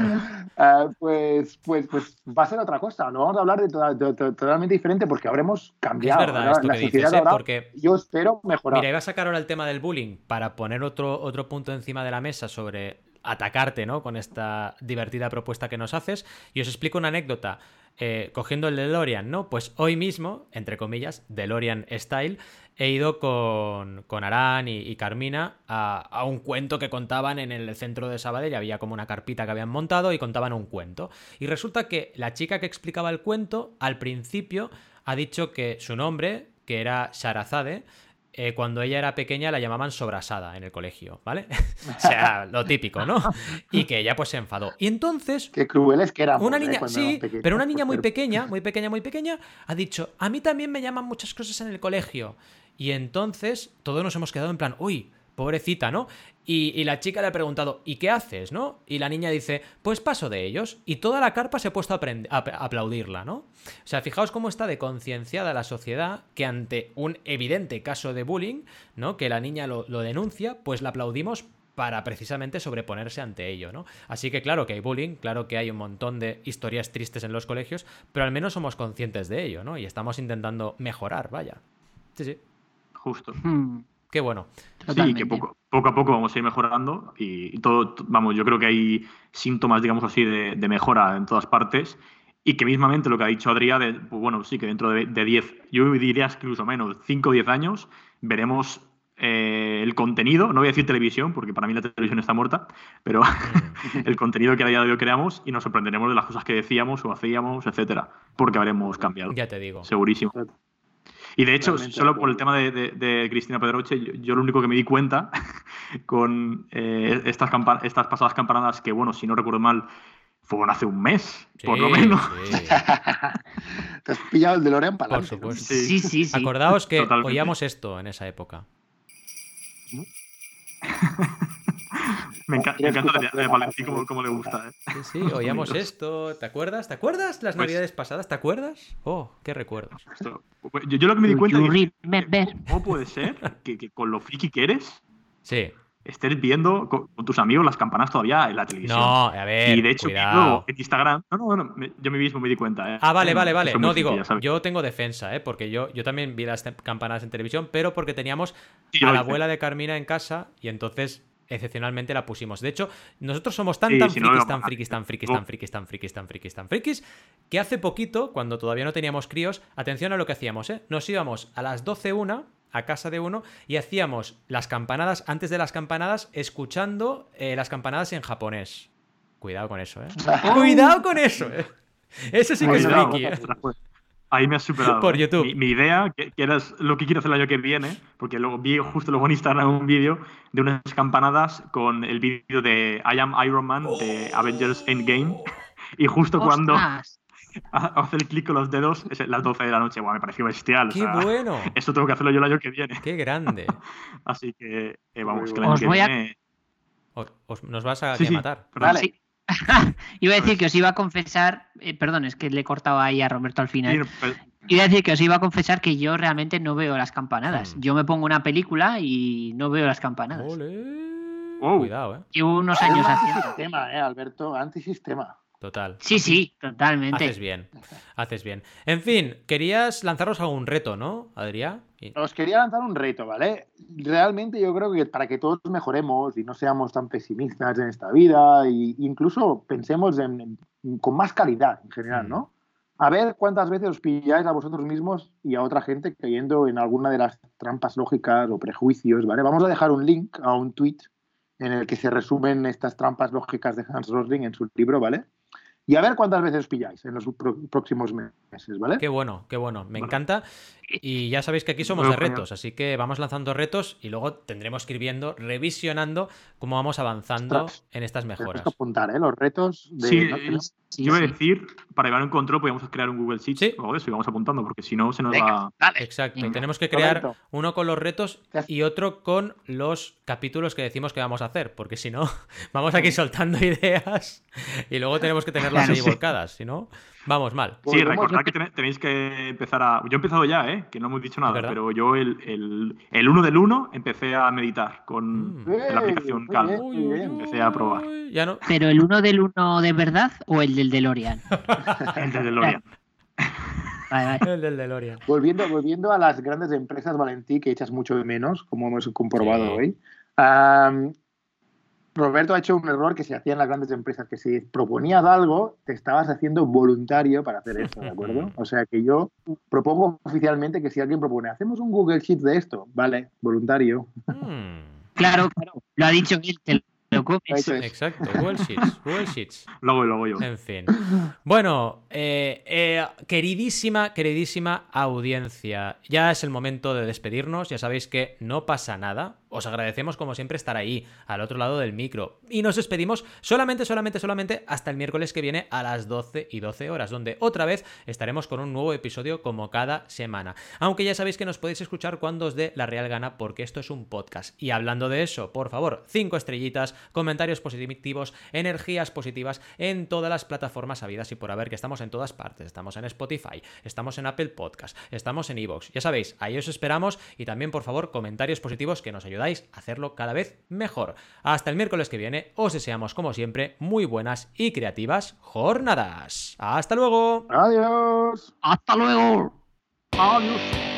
Ah, pues, pues, pues va a ser otra cosa. No vamos a hablar de, totalmente diferente porque habremos cambiado. Es verdad, esto que dices, ¿eh? porque yo espero mejorar. Mira, iba a sacar ahora el tema del bullying para poner otro, otro punto encima de la mesa sobre atacarte, ¿no? Con esta divertida propuesta que nos haces. Y os explico una anécdota. Eh, cogiendo el DeLorean, ¿no? Pues hoy mismo, entre comillas, DeLorean Style, he ido con, con Arán y, Carmina a, un cuento que contaban en el centro de Sabadell. Había como una carpita que habían montado y contaban un cuento. Y resulta que la chica que explicaba el cuento, al principio, ha dicho que su nombre, que era Sharazade, eh, cuando ella era pequeña la llamaban sobrasada en el colegio, ¿vale? o sea, lo típico, ¿no? Y que ella pues se enfadó. Y entonces... Qué crueles que era. Una ¿eh? niña, sí, pero una niña muy pequeña, muy pequeña, muy pequeña, ha dicho, a mí también me llaman muchas cosas en el colegio. Y entonces todos nos hemos quedado en plan, uy, pobrecita, ¿no? Y, la chica le ha preguntado, ¿y qué haces, no? Y la niña dice, pues paso de ellos. Y toda la carpa se ha puesto a, aplaudirla, ¿no? O sea, fijaos cómo está de concienciada la sociedad que ante un evidente caso de bullying, ¿no? Que la niña lo, denuncia, pues la aplaudimos para precisamente sobreponerse ante ello, ¿no? Así que claro que hay bullying, claro que hay un montón de historias tristes en los colegios, pero al menos somos conscientes de ello, ¿no? Y estamos intentando mejorar, vaya. Sí, sí. Justo. Hmm. Qué bueno. Sí, que poco, poco, a poco vamos a ir mejorando y todo, vamos, yo creo que hay síntomas, digamos así, de, mejora en todas partes y que mismamente lo que ha dicho Adrián, de, pues bueno, sí, que dentro de, 10, yo diría incluso menos, 5 o 10 años, veremos eh, el contenido, no voy a decir televisión, porque para mí la televisión está muerta, pero mm. el contenido que a día de hoy creamos y nos sorprenderemos de las cosas que decíamos o hacíamos, etcétera, porque habremos cambiado. Ya te digo. Segurísimo. Y de hecho, solo por el tema de, Cristina Pedroche, yo, lo único que me di cuenta con eh, estas, estas pasadas campanadas, que bueno, si no recuerdo mal, fueron hace un mes, por lo menos. Te has pillado el de Lorean para Por supuesto. Sí, sí, sí. Acordaos que oíamos esto en esa época. Me, encanta, me encanta de, Valentín como, le gusta. ¿eh? Sí, sí, oíamos esto. ¿Te acuerdas? ¿Te acuerdas las pues navidades pasadas? ¿Te acuerdas? Oh, qué recuerdos. Pues, yo, lo que me di cuenta es ¿cómo puede ser que, con lo friki que eres sí. estés viendo con, tus amigos las campanas todavía en la televisión? No, a ver, Y de hecho, cuidado. en Instagram... No, no, no, yo mismo me di cuenta. ¿eh? Ah, vale, vale, vale. No, digo, yo tengo defensa, ¿eh? Porque yo, yo también vi las campanas en televisión, pero porque teníamos a la abuela de Carmina en casa y entonces excepcionalmente la pusimos. De hecho, nosotros somos tan, tan, frikis, tan frikis, tan frikis, tan frikis, tan frikis, tan frikis, tan frikis, que hace poquito, cuando todavía no teníamos críos, atención a lo que hacíamos, ¿eh? Nos íbamos a las 12 una a casa de uno y hacíamos las campanadas, antes de las campanadas, escuchando eh, las campanadas en japonés. Cuidado con eso, ¿eh? Cuidado con eso, ¿eh? Eso sí que es friki, ¿eh? Ahí me has superado. Por YouTube. Mi, idea, que, era lo que quiero hacer el año que viene, porque luego vi justo luego en Instagram un vídeo de unas campanadas con el vídeo de I Am Iron Man de oh. Avengers Endgame. Y justo cuando hace el clic con los dedos, es las 12 de la noche. me pareció bestial. ¡Qué bueno! Esto tengo que hacerlo yo el año que viene. ¡Qué grande! Así que eh, vamos, que el año que viene. nos vas a, sí, matar. Vale. iba a decir que os iba a confesar, eh, perdón, es que le he cortado ahí a Roberto al final. Iba a decir que os iba a confesar que yo realmente no veo las campanadas. Hmm. Yo me pongo una película y no veo las campanadas. Cuidado, ¿eh? Llevo unos años haciendo. Sistema, ¿eh, Alberto? Antisistema. Total. Sí, sí, totalmente. Haces bien, haces bien. En fin, querías lanzaros algún reto, ¿no, Adrián? Os quería lanzar un reto, ¿vale? Realmente yo creo que para que todos mejoremos y no seamos tan pesimistas en esta vida e incluso pensemos en, con más calidad en general, ¿no? A ver cuántas veces os pilláis a vosotros mismos y a otra gente cayendo en alguna de las trampas lógicas o prejuicios, ¿vale? Vamos a dejar un link a un tweet en el que se resumen estas trampas lógicas de Hans Rosling en su libro, ¿vale? Y a ver cuántas veces os pilláis en los próximos meses, ¿vale? Qué bueno, qué bueno, me encanta. Y ya sabéis que aquí somos de retos, así que vamos lanzando retos y luego tendremos que ir viendo, revisionando cómo vamos avanzando en estas mejoras. Que apuntar, ¿eh? Los retos de... Sí, yo iba a decir, para llevar un control podríamos crear un Google Sheets. O eso y vamos apuntando, porque si no se nos va... Exacto, tenemos que crear uno con los retos y otro con los capítulos que decimos que vamos a hacer, porque si no, vamos aquí soltando ideas y luego tenemos que tenerlas ahí volcadas, si no... Vamos mal. Sí, recordad que tenéis que empezar a. Yo he empezado ya, ¿eh? Que no hemos dicho nada, pero yo el, el, el, 1 del 1 empecé a meditar con mm. la aplicación Calm. Empecé a probar. Ya no... ¿Pero el 1 del 1 de verdad o el del DeLorean? el del DeLorean. El del DeLorean. Volviendo, volviendo a las grandes empresas, Valentí, que echas mucho de menos, como hemos comprobado hoy. Roberto ha hecho un error que se hacía en las grandes empresas, que si proponías algo, te estabas haciendo voluntario para hacer eso, ¿de acuerdo? O sea que yo propongo oficialmente que si alguien propone, hacemos un Google Sheet de esto, vale, voluntario. Hmm. Claro, claro, lo ha dicho él, Exacto, Google Sheets, Google Sheets. Luego, luego yo. En fin. Bueno, eh, eh, queridísima, queridísima audiencia, ya es el momento de despedirnos. Ya sabéis que no pasa nada. Os agradecemos como siempre estar ahí, al otro lado del micro. Y nos despedimos solamente, solamente, solamente hasta el miércoles que viene a las 12 y 12 horas, donde otra vez estaremos con un nuevo episodio como cada semana. Aunque ya sabéis que nos podéis escuchar cuando os dé la real gana, porque esto es un podcast. Y hablando de eso, por favor, cinco estrellitas, comentarios positivos, energías positivas en todas las plataformas habidas y por haber, que estamos en todas partes. Estamos en Spotify, estamos en Apple Podcast, estamos en Evox. Ya sabéis, ahí os esperamos y también, por favor, comentarios positivos que nos ayudan hacerlo cada vez mejor. Hasta el miércoles que viene, os deseamos como siempre muy buenas y creativas jornadas. ¡Hasta luego! ¡Adiós! ¡Hasta luego! ¡Adiós!